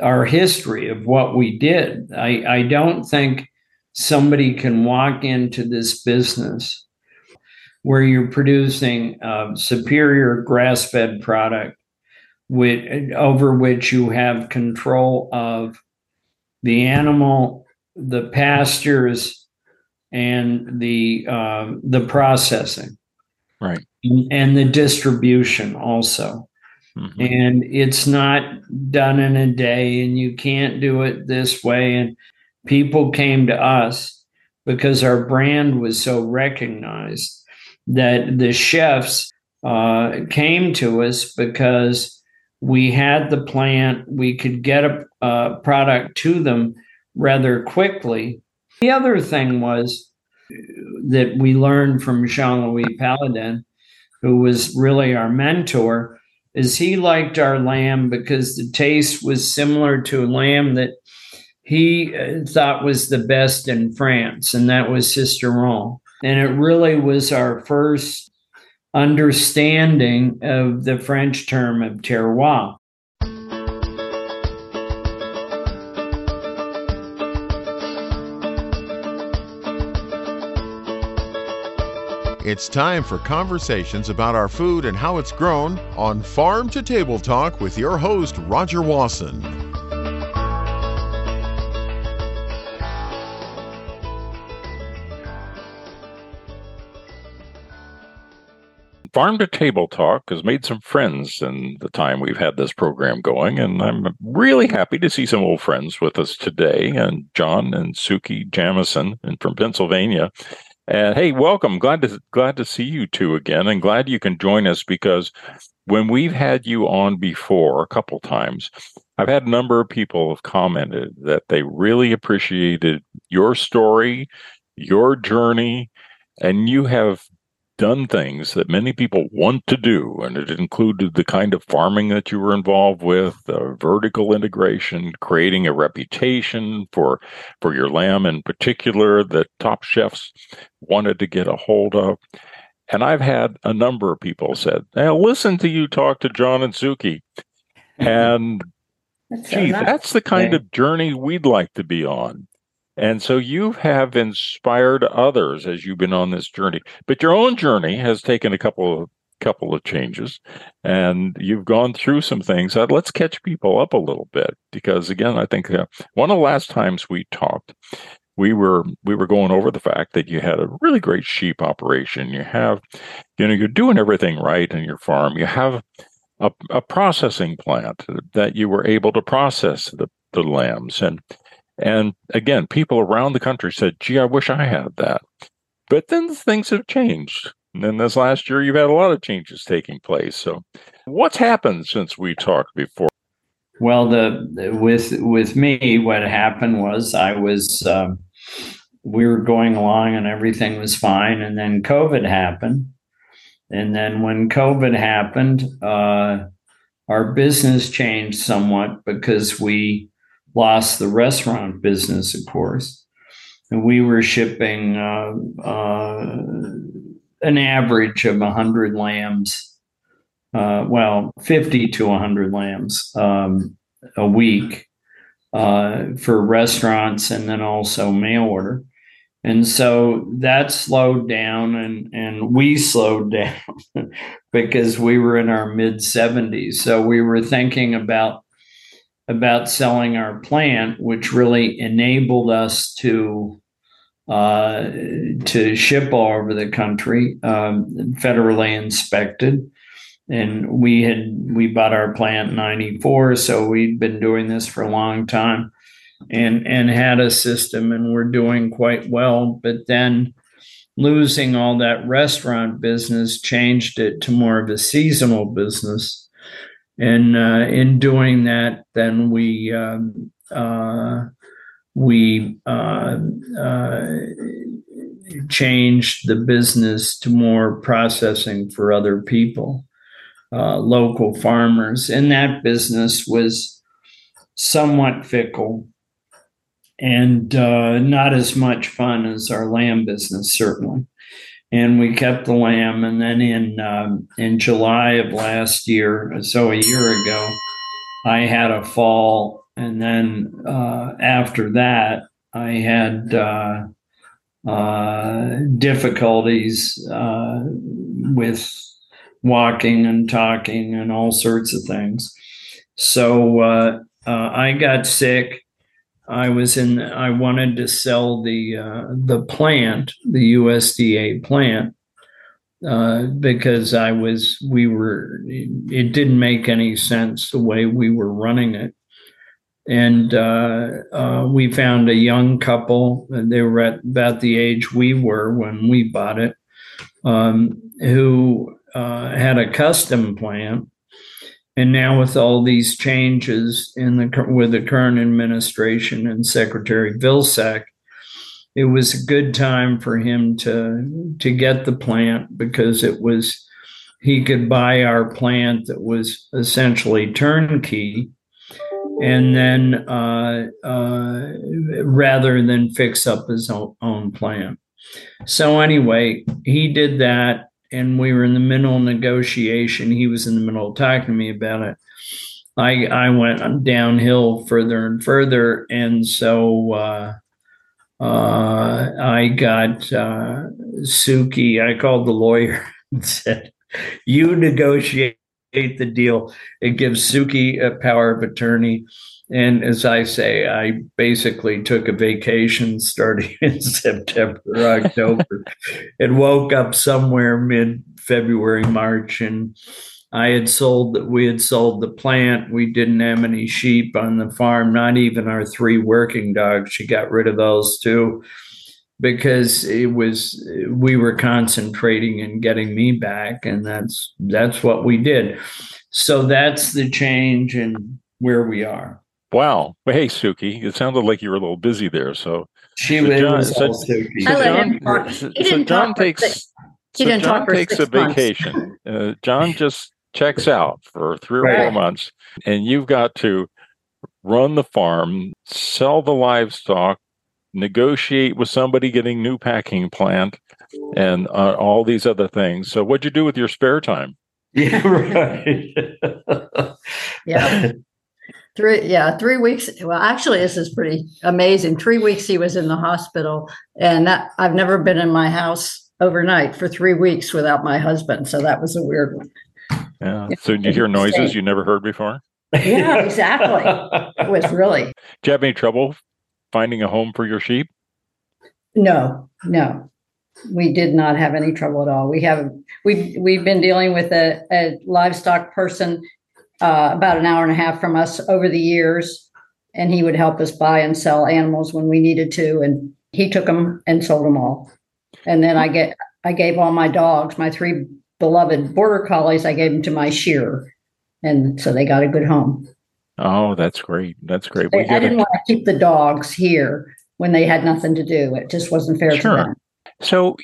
our history of what we did. I, I don't think somebody can walk into this business where you're producing a superior grass fed product with, over which you have control of the animal, the pastures, and the uh, the processing, right, and, and the distribution also. Mm-hmm. And it's not done in a day, and you can't do it this way. And people came to us because our brand was so recognized that the chefs uh, came to us because we had the plant, we could get a, a product to them rather quickly. The other thing was that we learned from Jean Louis Palladin, who was really our mentor, is he liked our lamb because the taste was similar to a lamb that he uh, thought was the best in France, and that was Sisteron. And it really was our first understanding of the French term of terroir. It's time for conversations about our food and how it's grown on Farm to Table Talk with your host, Rodger Wasson. Farm to Table Talk has made some friends in the time we've had this program going, and I'm really happy to see some old friends with us today, and John and Sukey Jamison and from Pennsylvania. And hey, welcome. Glad to glad to see you two again, and glad you can join us because when we've had you on before a couple times, I've had a number of people have commented that they really appreciated your story, your journey, and you have done things that many people want to do, and it included the kind of farming that you were involved with, uh, vertical integration, creating a reputation for for your lamb in particular that top chefs wanted to get a hold of. And I've had a number of people said, "Hey, listen to you talk to John and Sukey," and that's gee, so that's the kind of journey we'd like to be on. And so you have inspired others as you've been on this journey. But your own journey has taken a couple of couple of changes and you've gone through some things let's catch people up a little bit because again i think uh, one of the last times we talked we were we were going over the fact that you had a really great sheep operation. You have you know you're doing everything right in your farm. You have a, a processing plant that you were able to process the, the lambs. And and again, people around the country said, gee, I wish I had that. But then things have changed. And then this last year, you've had a lot of changes taking place. So, what's happened since we talked before? Well, the with with me, what happened was I was um, we were going along and everything was fine, and then COVID happened, and then when COVID happened, uh, our business changed somewhat because we lost the restaurant business, of course. And we were shipping uh, uh, an average of 100 lambs, uh, well, 50 to 100 lambs um, a week uh, for restaurants and then also mail order. And so that slowed down and, and we slowed down because we were in our mid 70s. So we were thinking about about selling our plant, which really enabled us to uh, to ship all over the country, um, federally inspected. And we had we bought our plant in '94, so we'd been doing this for a long time, and and had a system, and we're doing quite well. But then losing all that restaurant business changed it to more of a seasonal business and uh, in doing that, then we um, uh, we uh, uh, changed the business to more processing for other people, uh, local farmers, and that business was somewhat fickle and uh, not as much fun as our lamb business, certainly and we kept the lamb. And then in um, in July of last year, so a year ago, I had a fall and then uh, after that, I had uh, uh, difficulties uh, with walking and talking and all sorts of things. So uh, uh, I got sick. I was in. I wanted to sell the uh, the plant, the USDA plant, uh, because I was. We were. It didn't make any sense the way we were running it, and uh, uh, we found a young couple. And they were at about the age we were when we bought it, um, who uh, had a custom plant and now with all these changes in the with the current administration and Secretary Vilsack, it was a good time for him to to get the plant because it was he could buy our plant that was essentially turnkey. And then uh, uh, rather than fix up his own, own plant. So anyway he did that and we were in the middle of negotiation. He was in the middle of talking to me about it. I I went downhill further and further, and so uh, uh, I got uh, Sukey. I called the lawyer and said, "You negotiate the deal. It gives Sukey a power of attorney." And as I say, I basically took a vacation starting in September, October, and woke up somewhere mid February, March, and I had sold that we had sold the plant. We didn't have any sheep on the farm, not even our three working dogs. She got rid of those too because it was we were concentrating and getting me back and that's that's what we did. So that's the change and where we are. Wow. Well, hey, Sukey, it sounded like you were a little busy there. So she so John, was so, also so John, so, so John takes he didn't John talk takes six a vacation. Uh, John just checks out for three or four months, and you've got to run the farm, sell the livestock, negotiate with somebody getting new packing plant, and uh, all these other things. So, what'd you do with your spare time? Yeah, right. Yeah. Three, yeah, three weeks. Well, actually, this is pretty amazing. Three weeks he was in the hospital, and that I've never been in my house overnight for three weeks without my husband. So that was a weird one. Yeah. So, did you hear noises you never heard before? Yeah, exactly. It was really Did you have any trouble finding a home for your sheep? no, no. We did not have any trouble at all. We have we we've been dealing with a, a livestock person uh, about an hour and a half from us over the years, and he would help us buy and sell animals when we needed to, and he took them and sold them all. And then I get I gave all my dogs, my three beloved border collies, I gave them to my shearer, and so they got a good home. Oh, that's great. That's great. I, We I get didn't want to keep the dogs here when they had nothing to do. It just wasn't fair Sure. to them. So,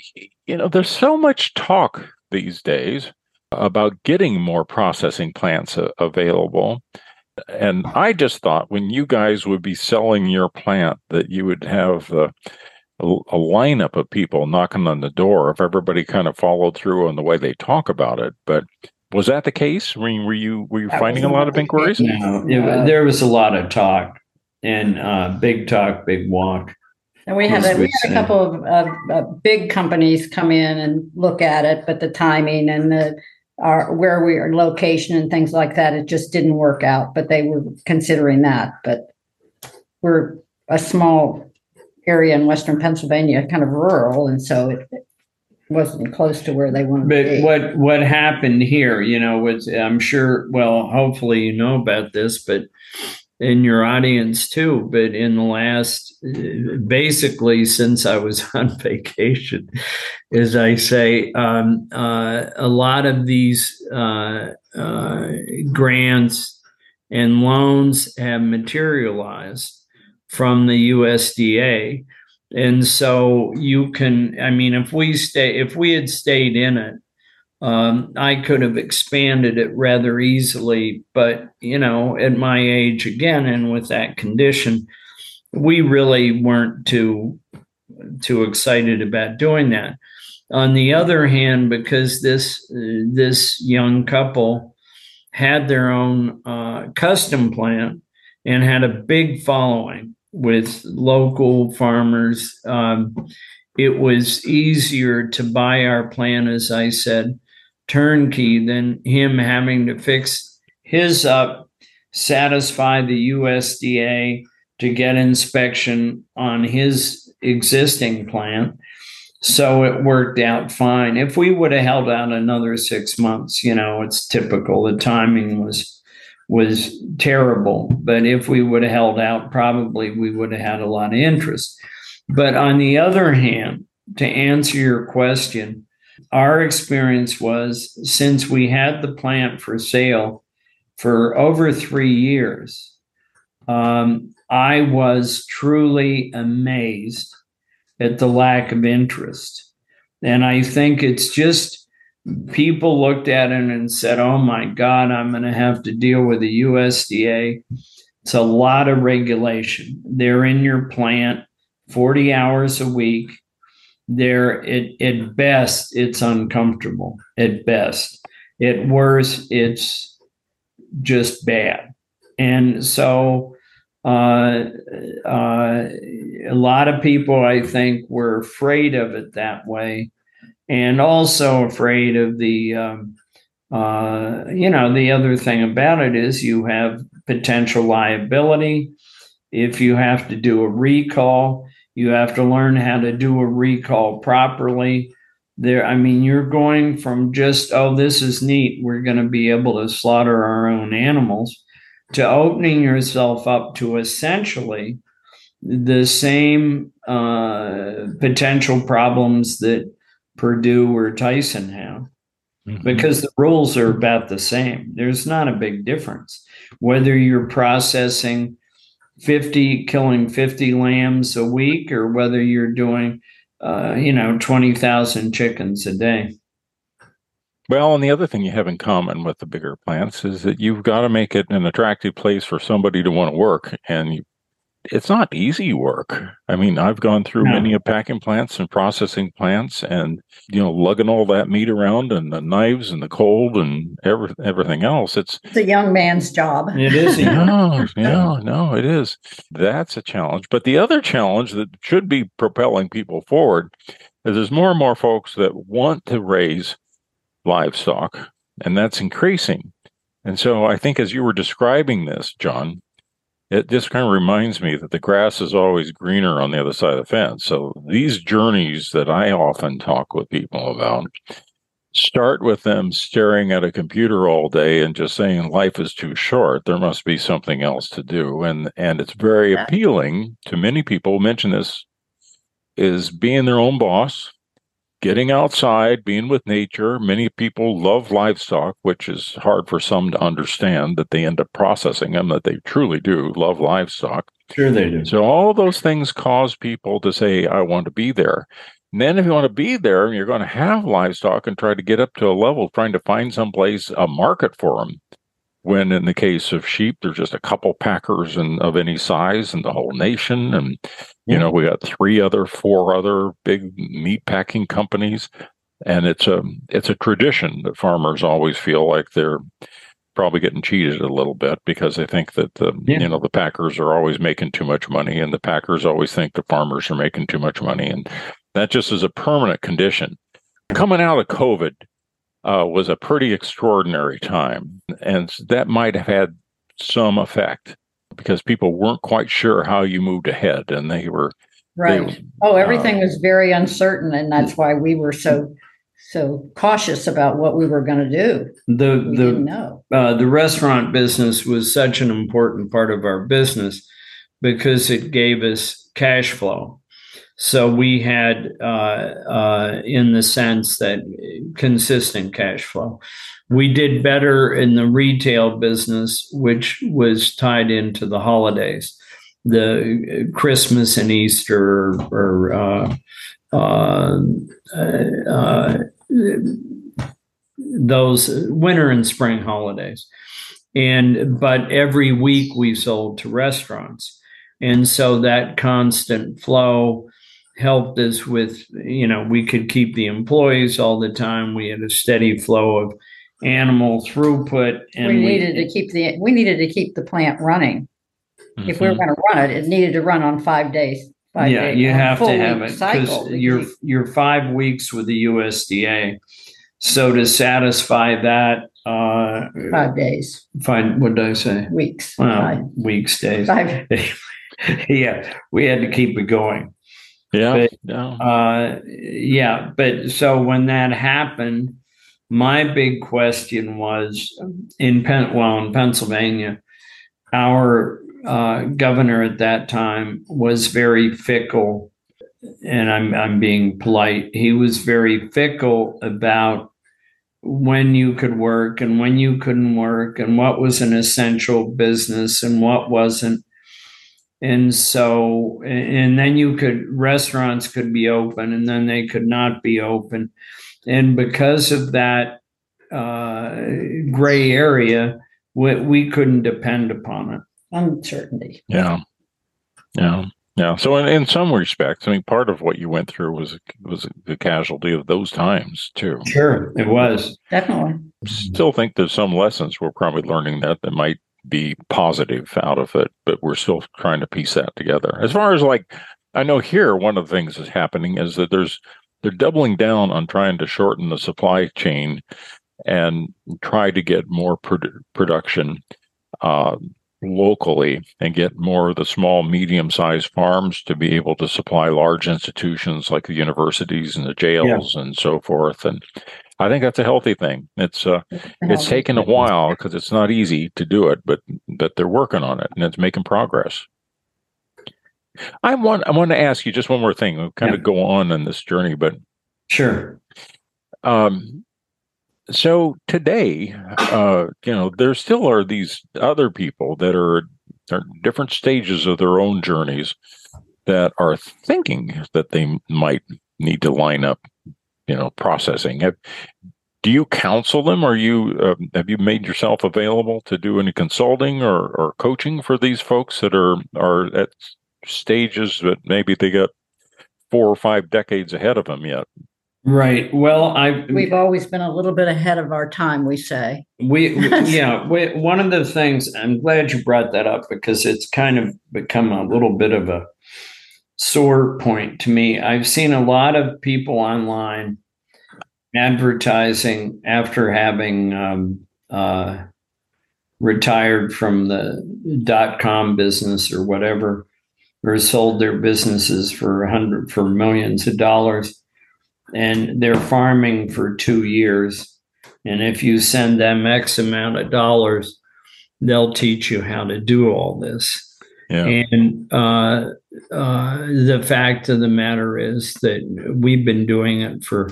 you know, there's so much talk these days about getting more processing plants a- available. And I just thought when you guys would be selling your plant that you would have uh, a, a lineup of people knocking on the door if everybody kind of followed through on the way they talk about it. But was that the case? I mean, were you were you That finding a lot of inquiries? case. No, it, there was a lot of talk and uh, big talk, big walk. And we had a, we we had a couple of uh, uh, big companies come in and look at it, but the timing and the our where we are location and things like that, it just didn't work out. But they were considering that. But we're a small area in western Pennsylvania, kind of rural, and so it wasn't close to where they wanted to But be. what what happened here, you know, was I'm sure. Well, hopefully you know about this, but in your audience too. But in the last, uh, basically since I was on vacation, as I say, um, uh, a lot of these uh, uh, grants and loans have materialized from the USDA. And so you can, I mean, if we stay, if we had stayed in it, um, I could have expanded it rather easily. But, you know, at my age again, and with that condition, we really weren't too, too excited about doing that. On the other hand, because this, this young couple had their own uh, custom plant, and had a big following with local farmers. Um, it was easier to buy our plan, as I said, turnkey than him having to fix his up, satisfy the USDA to get inspection on his existing plant. So it worked out fine. If we would have held out another six months, you know, it's typical. The timing was was terrible. But if we would have held out, probably we would have had a lot of interest. But on the other hand, to answer your question, our experience was since we had the plant for sale for over three years, um, I was truly amazed at the lack of interest. And I think it's just people looked at it and said, oh my God, I'm going to have to deal with the USDA. It's a lot of regulation. They're in your plant 40 hours a week. They're at, at best, it's uncomfortable. At best. At worst, it's just bad. And so uh, uh, a lot of people, I think, were afraid of it that way, and also afraid of the, um, uh, you know, the other thing about it is you have potential liability. If you have to do a recall, you have to learn how to do a recall properly. There, I mean, you're going from just, oh, this is neat, we're going to be able to slaughter our own animals to opening yourself up to essentially the same uh, potential problems that Perdue or Tyson have. Mm-hmm. Because the rules are about the same. There's not a big difference. Whether you're processing 50, killing 50 lambs a week, or whether you're doing, uh, you know, 20,000 chickens a day. Well, and the other thing you have in common with the bigger plants is that you've got to make it an attractive place for somebody to want to work. And you, it's not easy work. I mean, I've gone through no. many of packing plants and processing plants and, you know, lugging all that meat around and the knives and the cold and every, everything else. It's, it's a young man's job. It is. no, no, no, it is. That's a challenge. But the other challenge that should be propelling people forward is there's more and more folks that want to raise livestock, and that's increasing. And so I think as you were describing this, John, it just kind of reminds me that the grass is always greener on the other side of the fence. So these journeys that I often talk with people about start with them staring at a computer all day and just saying life is too short. There must be something else to do. And and it's very appealing to many people. Mention this is being their own boss, getting outside, being with nature. Many people love livestock, which is hard for some to understand that they end up processing them, that they truly do love livestock. Sure, they do. So, all those things cause people to say, I want to be there. And then, if you want to be there, you're going to have livestock and try to get up to a level trying to find someplace, a market for them when in the case of sheep there's just a couple packers and of any size in the whole nation. And you know we got three other four other big meat packing companies. And it's a it's a tradition that farmers always feel like they're probably getting cheated a little bit because they think that the yeah. you know the packers are always making too much money and the packers always think the farmers are making too much money. And that just is a permanent condition. Coming out of covid uh, was a pretty extraordinary time. And that might have had some effect because people weren't quite sure how you moved ahead and they were. Right. They, oh, everything uh, was very uncertain. And that's why we were so so cautious about what we were going to do. The we the uh, the restaurant business was such an important part of our business because it gave us cash flow. So we had, uh, uh, in the sense that consistent cash flow. We did better in the retail business, which was tied into the holidays, the Christmas and Easter, or uh, uh, uh those winter and spring holidays. And but every week we sold to restaurants, and so that constant flow helped us with, you know, we could keep the employees all the time. We had a steady flow of animal throughput and we needed we, to keep the we needed to keep the plant running If we were Mhm. going to run it, it needed to run on five days. five Yeah, day- you have to have it because you're, you're five weeks with the USDA. So to satisfy that, uh, Five days, fine, what did I say? weeks. five- weeks, days. Five, Yeah, we had to keep it going. Yeah. But- yeah. Uh, yeah, but so when that happened, my big question was in Pen, well, in Pennsylvania, our uh, governor at that time was very fickle, and I'm I'm being polite. He was very fickle about when you could work and when you couldn't work and what was an essential business and what wasn't and so and then you could restaurants could be open and then they could not be open and because of that uh, gray area we, we couldn't depend upon it uncertainty. Yeah. Yeah. Yeah. So in, in some respects, I mean, part of what you went through was was the casualty of those times too. sure it was Definitely. Still think there's some lessons we're probably learning that that might be positive out of it, but we're still trying to piece that together. As far as like, I know here one of the things that's happening is that there's they're doubling down on trying to shorten the supply chain and try to get more produ- production uh, locally and get more of the small, medium sized farms to be able to supply large institutions like the universities and the jails and so forth. And I think that's a healthy thing. It's uh, it's taken a while because it's not easy to do it, but but they're working on it and it's making progress. I want I want to ask you just one more thing. We'll kind Yeah. of go on in this journey, but sure um, so today, uh, you know, there still are these other people that are are different stages of their own journeys that are thinking that they might need to line up, you know, processing. Have, do you counsel them? Or you uh, have you made yourself available to do any consulting or, or coaching for these folks that are are at stages that maybe they got four or five decades ahead of them yet? right well i We've always been a little bit ahead of our time, we say. We, we yeah, we, one of the things I'm glad you brought that up because it's kind of become a little bit of a sore point to me. I've seen a lot of people online advertising after having um, uh, retired from the dot com business or whatever, or sold their businesses for hundred for millions of dollars, and they're farming for two years and if you send them X amount of dollars, they'll teach you how to do all this. And uh, uh, the fact of the matter is that we've been doing it for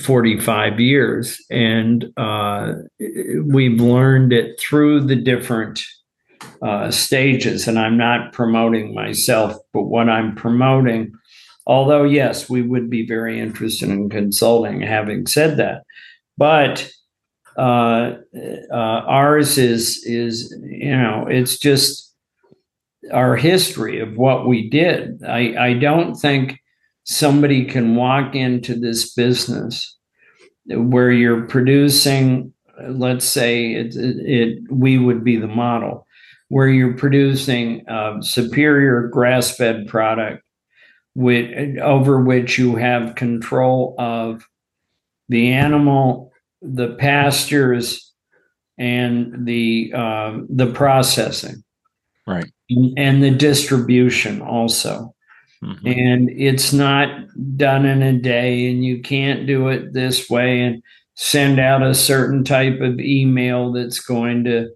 45 years and uh, we've learned it through the different uh, stages. And I'm not promoting myself, but what I'm promoting, although, yes, we would be very interested in consulting, having said that but uh, uh, ours is is you know it's just our history of what we did. I I don't think somebody can walk into this business where you're producing, let's say it, it, it we would be the model where you're producing a superior grass-fed product with over which you have control of the animal, the pastures, and the uh, the processing, Right. and the distribution also. Mhm. And it's not done in a day, and you can't do it this way and send out a certain type of email that's going to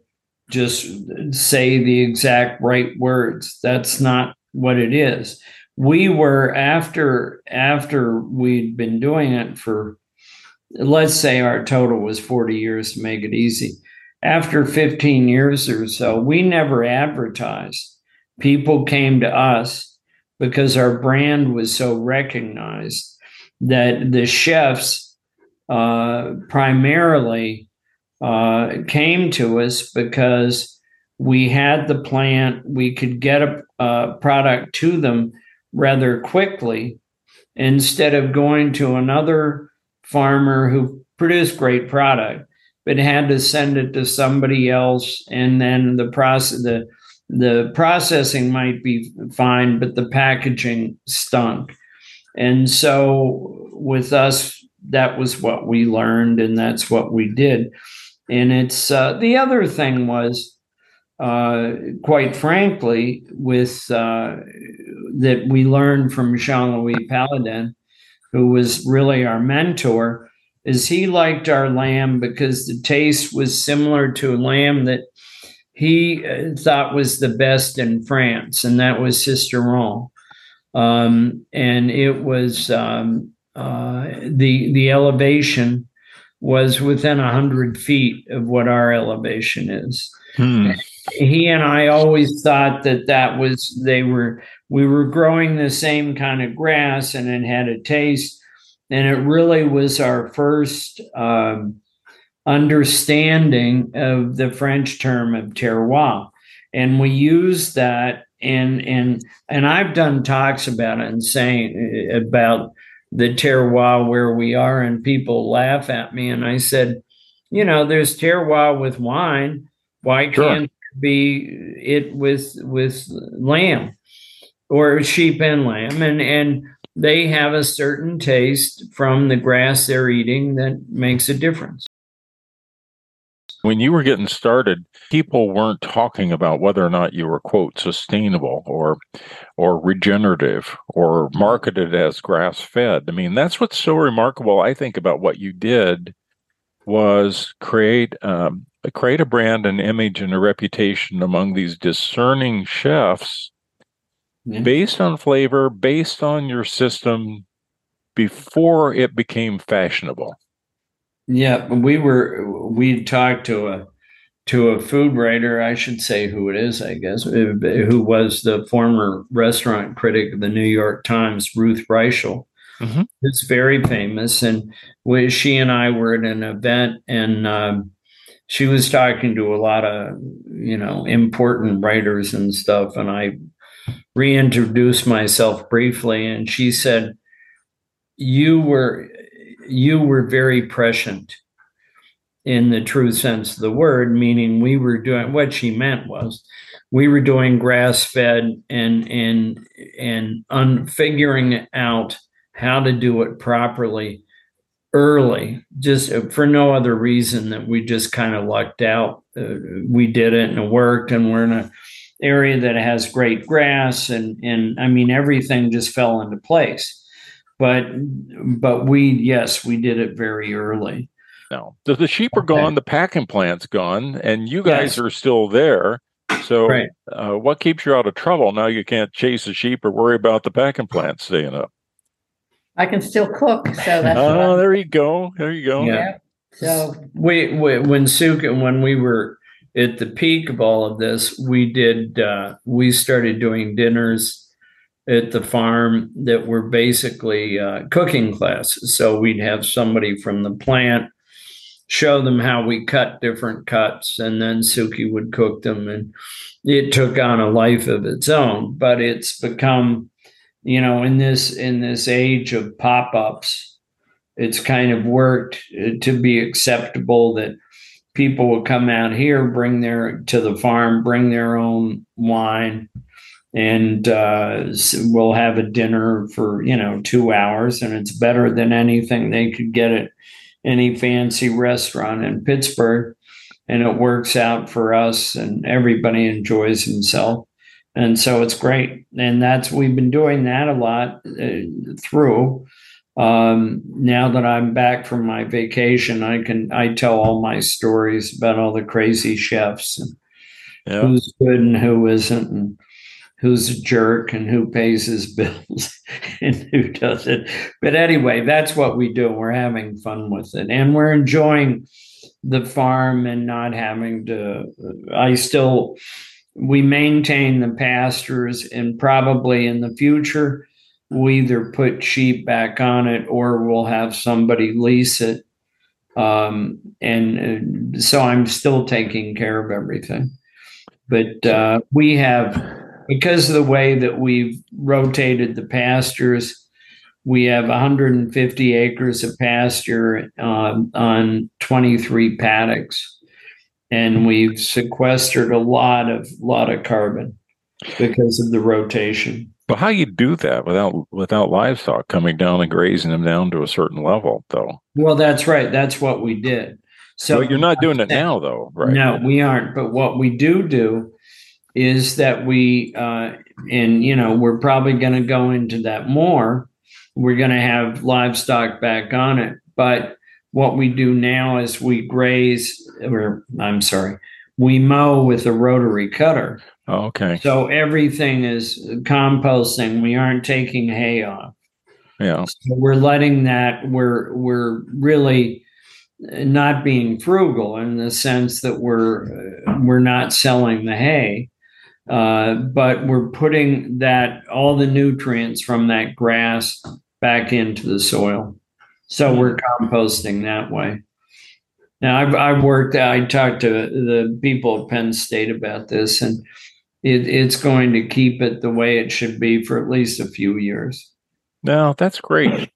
just say the exact right words. That's not what it is. We were after after we'd been doing it for let's say our total was 40 years to make it easy. After 15 years or so, we never advertised. People came to us because our brand was so recognized that the chefs uh, primarily uh, came to us because we had the plant, we could get a, a product to them rather quickly instead of going to another farmer who produced great product but had to send it to somebody else and then the process the the processing might be fine, but the packaging stunk. And so with us, that was what we learned, and that's what we did. And it's uh, the other thing was, uh, quite frankly, with uh, that we learned from Jean Louis Palladin, who was really our mentor, is he liked our lamb because the taste was similar to a lamb that he uh, thought was the best in France, and that was Sisteron. Um, and it was um, uh, the the elevation was within a hundred feet of what our elevation is. Hmm. He and I always thought that that was they were we were growing the same kind of grass and it had a taste, and it really was our first um, understanding of the French term of terroir, and we use that and and and I've done talks about it and saying about the terroir where we are, and people laugh at me. And I said, you know, there's terroir with wine. Why Sure. can't be it with with lamb or sheep and lamb? And and they have a certain taste from the grass they're eating that makes a difference. When you were getting started, people weren't talking about whether or not you were quote sustainable or or regenerative or marketed as grass fed. I mean, that's what's so remarkable. I think about what you did was create um, create a brand, an image, and a reputation among these discerning chefs Yeah. based on flavor, based on your system before it became fashionable. Yeah, we were we talked to a to a food writer, I should say who it is, I guess, uh, who was the former restaurant critic of the New York Times, Ruth Reichl. Mhm. It's very famous, and we, she and I were at an event, and um, she was talking to a lot of you know important writers and stuff, and I reintroduced myself briefly, and she said, "You were." you were very prescient in the true sense of the word, meaning we were doing what she meant was we were doing grass fed and and and un, figuring out how to do it properly early, just for no other reason that we just kind of lucked out. Uh, we did it and it worked, and we're in a area that has great grass and and I mean everything just fell into place but but we yes we did it very early No, the, the sheep are Okay. gone, the packing plant's gone, and you guys Yes. are still there. So, Right. uh, what keeps you out of trouble? Now you can't chase the sheep or worry about the packing plant staying up. I can still cook, so that's what Oh, I'm- there you go. There you go. Yeah. yeah. So we, we when Suka when we were at the peak of all of this we did uh, we started doing dinners at the farm that were basically uh, cooking classes. So we'd have somebody from the plant show them how we cut different cuts and then Sukey would cook them and it took on a life of its own. But it's become you know in this in this age of pop-ups it's kind of worked uh, to be acceptable that people will come out here bring their to the farm bring their own wine and uh, we'll have a dinner for you know two hours and it's better than anything they could get at any fancy restaurant in pittsburgh. And it works out for us and everybody enjoys himself. And so it's great. And that's we've been doing that a lot uh, through um, now that i'm back from my vacation i can i tell all my stories about all the crazy chefs and Yeah. who's good and who isn't and who's a jerk and who pays his bills and who doesn't. But anyway that's what we do. We're having fun with it. And we're enjoying the farm and not having to i still we maintain the pastures and probably in the future we'll either put sheep back on it or we'll have somebody lease it. Um, and uh, so i'm still taking care of everything. But uh, we have because of the way that we've rotated the pastures we have 150 acres of pasture um, on 23 paddocks. And we've sequestered a lot of lot of carbon because of the rotation. But how you do that without without livestock coming down and grazing them down to a certain level, though? Well, that's right. That's what we did. So you're not doing it now, though, right? No, we aren't. But what we do do is that we, uh, and you know, we're probably going to go into that more. We're going to have livestock back on it, but what we do now is we graze, or I'm sorry, we mow with a rotary cutter. Oh, okay. So everything is composting. We aren't taking hay off. Yeah. So we're letting that. We're we're really not being frugal in the sense that we're we're not selling the hay, uh, but we're putting that all the nutrients from that grass back into the soil. So we're composting that way. Now I've I've worked. I talked to the people at Penn State about this, and it, it's going to keep it the way it should be for at least a few years. No, that's great.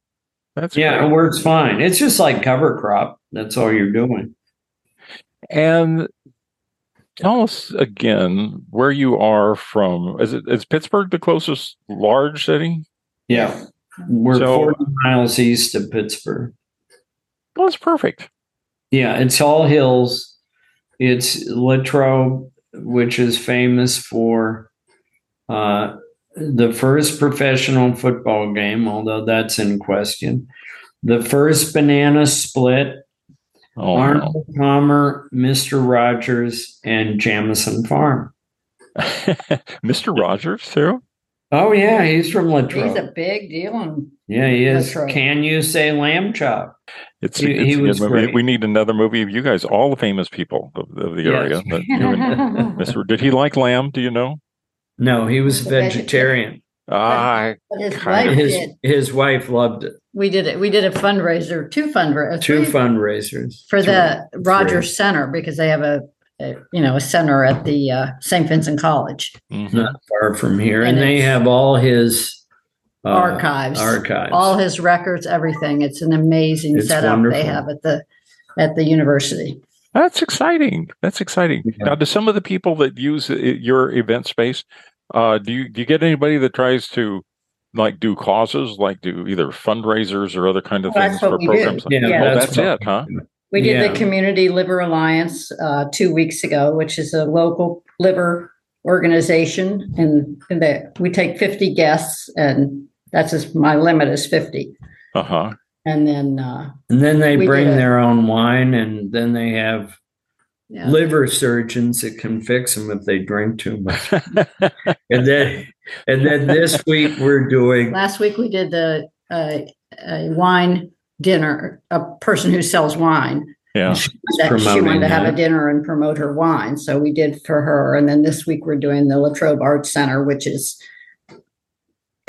That's yeah, great. it works fine. It's just like cover crop. That's all you're doing. And tell us again where you are from. Is it is Pittsburgh the closest large city? Yeah, we're So- 40 miles east of Pittsburgh. Well, that's perfect. Yeah, it's all hills. It's Latrobe, which is famous for uh, the first professional football game, although that's in question. The first banana split, Oh, no. Arnold Palmer, Mr. Rogers, and Jamison Farm. Mr. Rogers too. Oh, yeah, he's from Latrobe. He's a big deal. And yeah, he is. Latrobe. Can you say lamb chop? It's, He- it's he a good was movie. great. We need another movie of you guys, all the famous people of, of the Yes. area. But you and Mr. Did he like lamb? Do you know? No, he was a vegetarian. Ah, But his wife. His did. his wife loved it. We did it. We did a fundraiser, two fundraisers, Two fundraisers for the Three. Rogers Center because they have a, a you know a center at the uh, St. Vincent College mhm. not far from here, And and, they have all his uh, Archives. Archives. all his records, everything. It's an amazing It's setup wonderful. they have at the at the university. That's exciting. That's exciting. Yeah. Now, do some of the people that use your event space, uh, do you do you get anybody that tries to like do causes, like do either fundraisers or other kind of Well, things for we do. programs? Like, Yeah, Yeah. oh, that's that's it, huh? We did Yeah. the Community Liver Alliance uh, two weeks ago, which is a local liver organization, and, and that we take fifty guests, and that's just my limit is fifty. Uh huh. And then uh, and then they bring a- their own wine, and then they have yeah. liver surgeons that can fix them if they drink too much. and then and then this week we're doing last week we did the uh, a wine dinner. A person who sells wine yeah. that she wanted to have a dinner and promote her wine, so we did for her. And then this week we're doing the Latrobe Arts Center, which is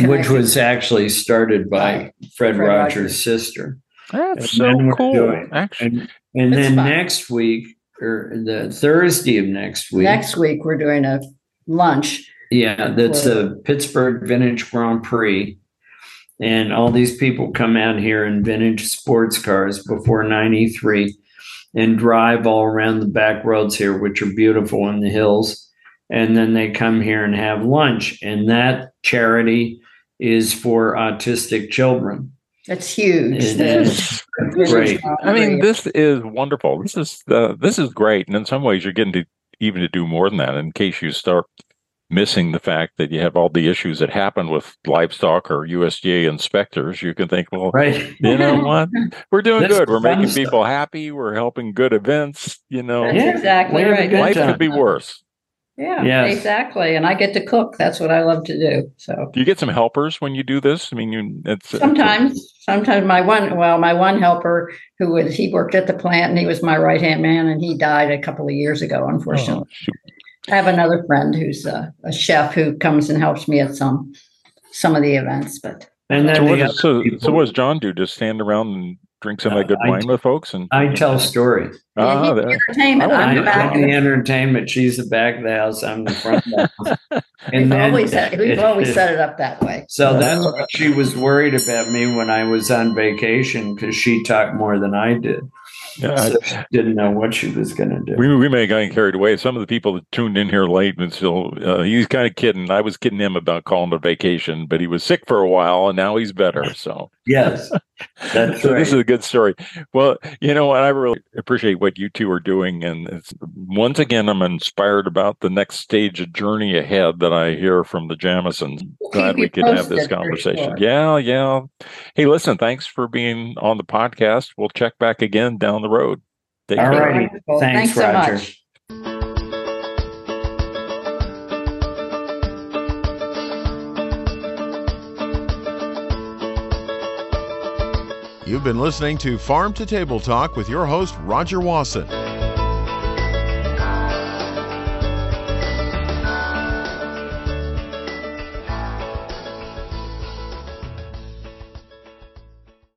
which was actually started by Fred, Fred Rogers' Rogers. sister. That's And so then cool. doing- Actually, And and then fun. next week or the Thursday of next week. next week we're doing a lunch. Yeah, that's the Pittsburgh Vintage Grand Prix. And all these people come out here in vintage sports cars before 93 and drive all around the back roads here, which are beautiful in the hills. And then they come here and have lunch. And that charity is for autistic children. That's huge. It is great. I mean, this is wonderful. This is uh, this is great, and in some ways, you're getting to even to do more than that. In case you start missing the fact that you have all the issues that happen with livestock or USDA inspectors, you can think, well, Right. you know what? We're doing good. We're making stuff. people happy. We're helping good events. You know, That's Yeah, exactly we have a right. good life time. could be worse. Yeah, Yes. exactly. And I get to cook. That's what I love to do. So Do you get some helpers when you do this? I mean, you it's it's- sometimes, sometimes my one, well, my one helper who was, he worked at the plant and he was my right hand man and he died a couple of years ago, Oh, unfortunately. shoot. I have another friend who's a, a chef who comes and helps me at some, some of the events, but And then So what, the does, so, so what does John do? Just stand around and drink some of that good I- wine with folks? And I tell stories. Ah, Yeah, there. entertainment. I I'm I, the back. I'm the entertainment. She's the back of the house. I'm the front. Of the house. We've always, had- we've always set it up that way. So that's why she was worried about me when I was on vacation because she talked more than I did. Yeah, So she didn't know what she was going to do. We, we may have gotten carried away. Some of the people that tuned in here late and still, uh, he's kind of kidding. I was kidding him about calling it a vacation, but he was sick for a while and now he's better. So, yes, that's so right. this is a good story. Well, you know, and I really appreciate what you two are doing. And it's, once again, I'm inspired about the next stage of journey ahead that I hear from the Jamisons. We'll Glad we could have this conversation. sure. Yeah, yeah. Hey, listen, thanks for being on the podcast. We'll check back again down the road. Take All care. right. Wonderful. Thanks, so Rodger. much. You've been listening to Farm to Table Talk with your host, Rodger Wasson.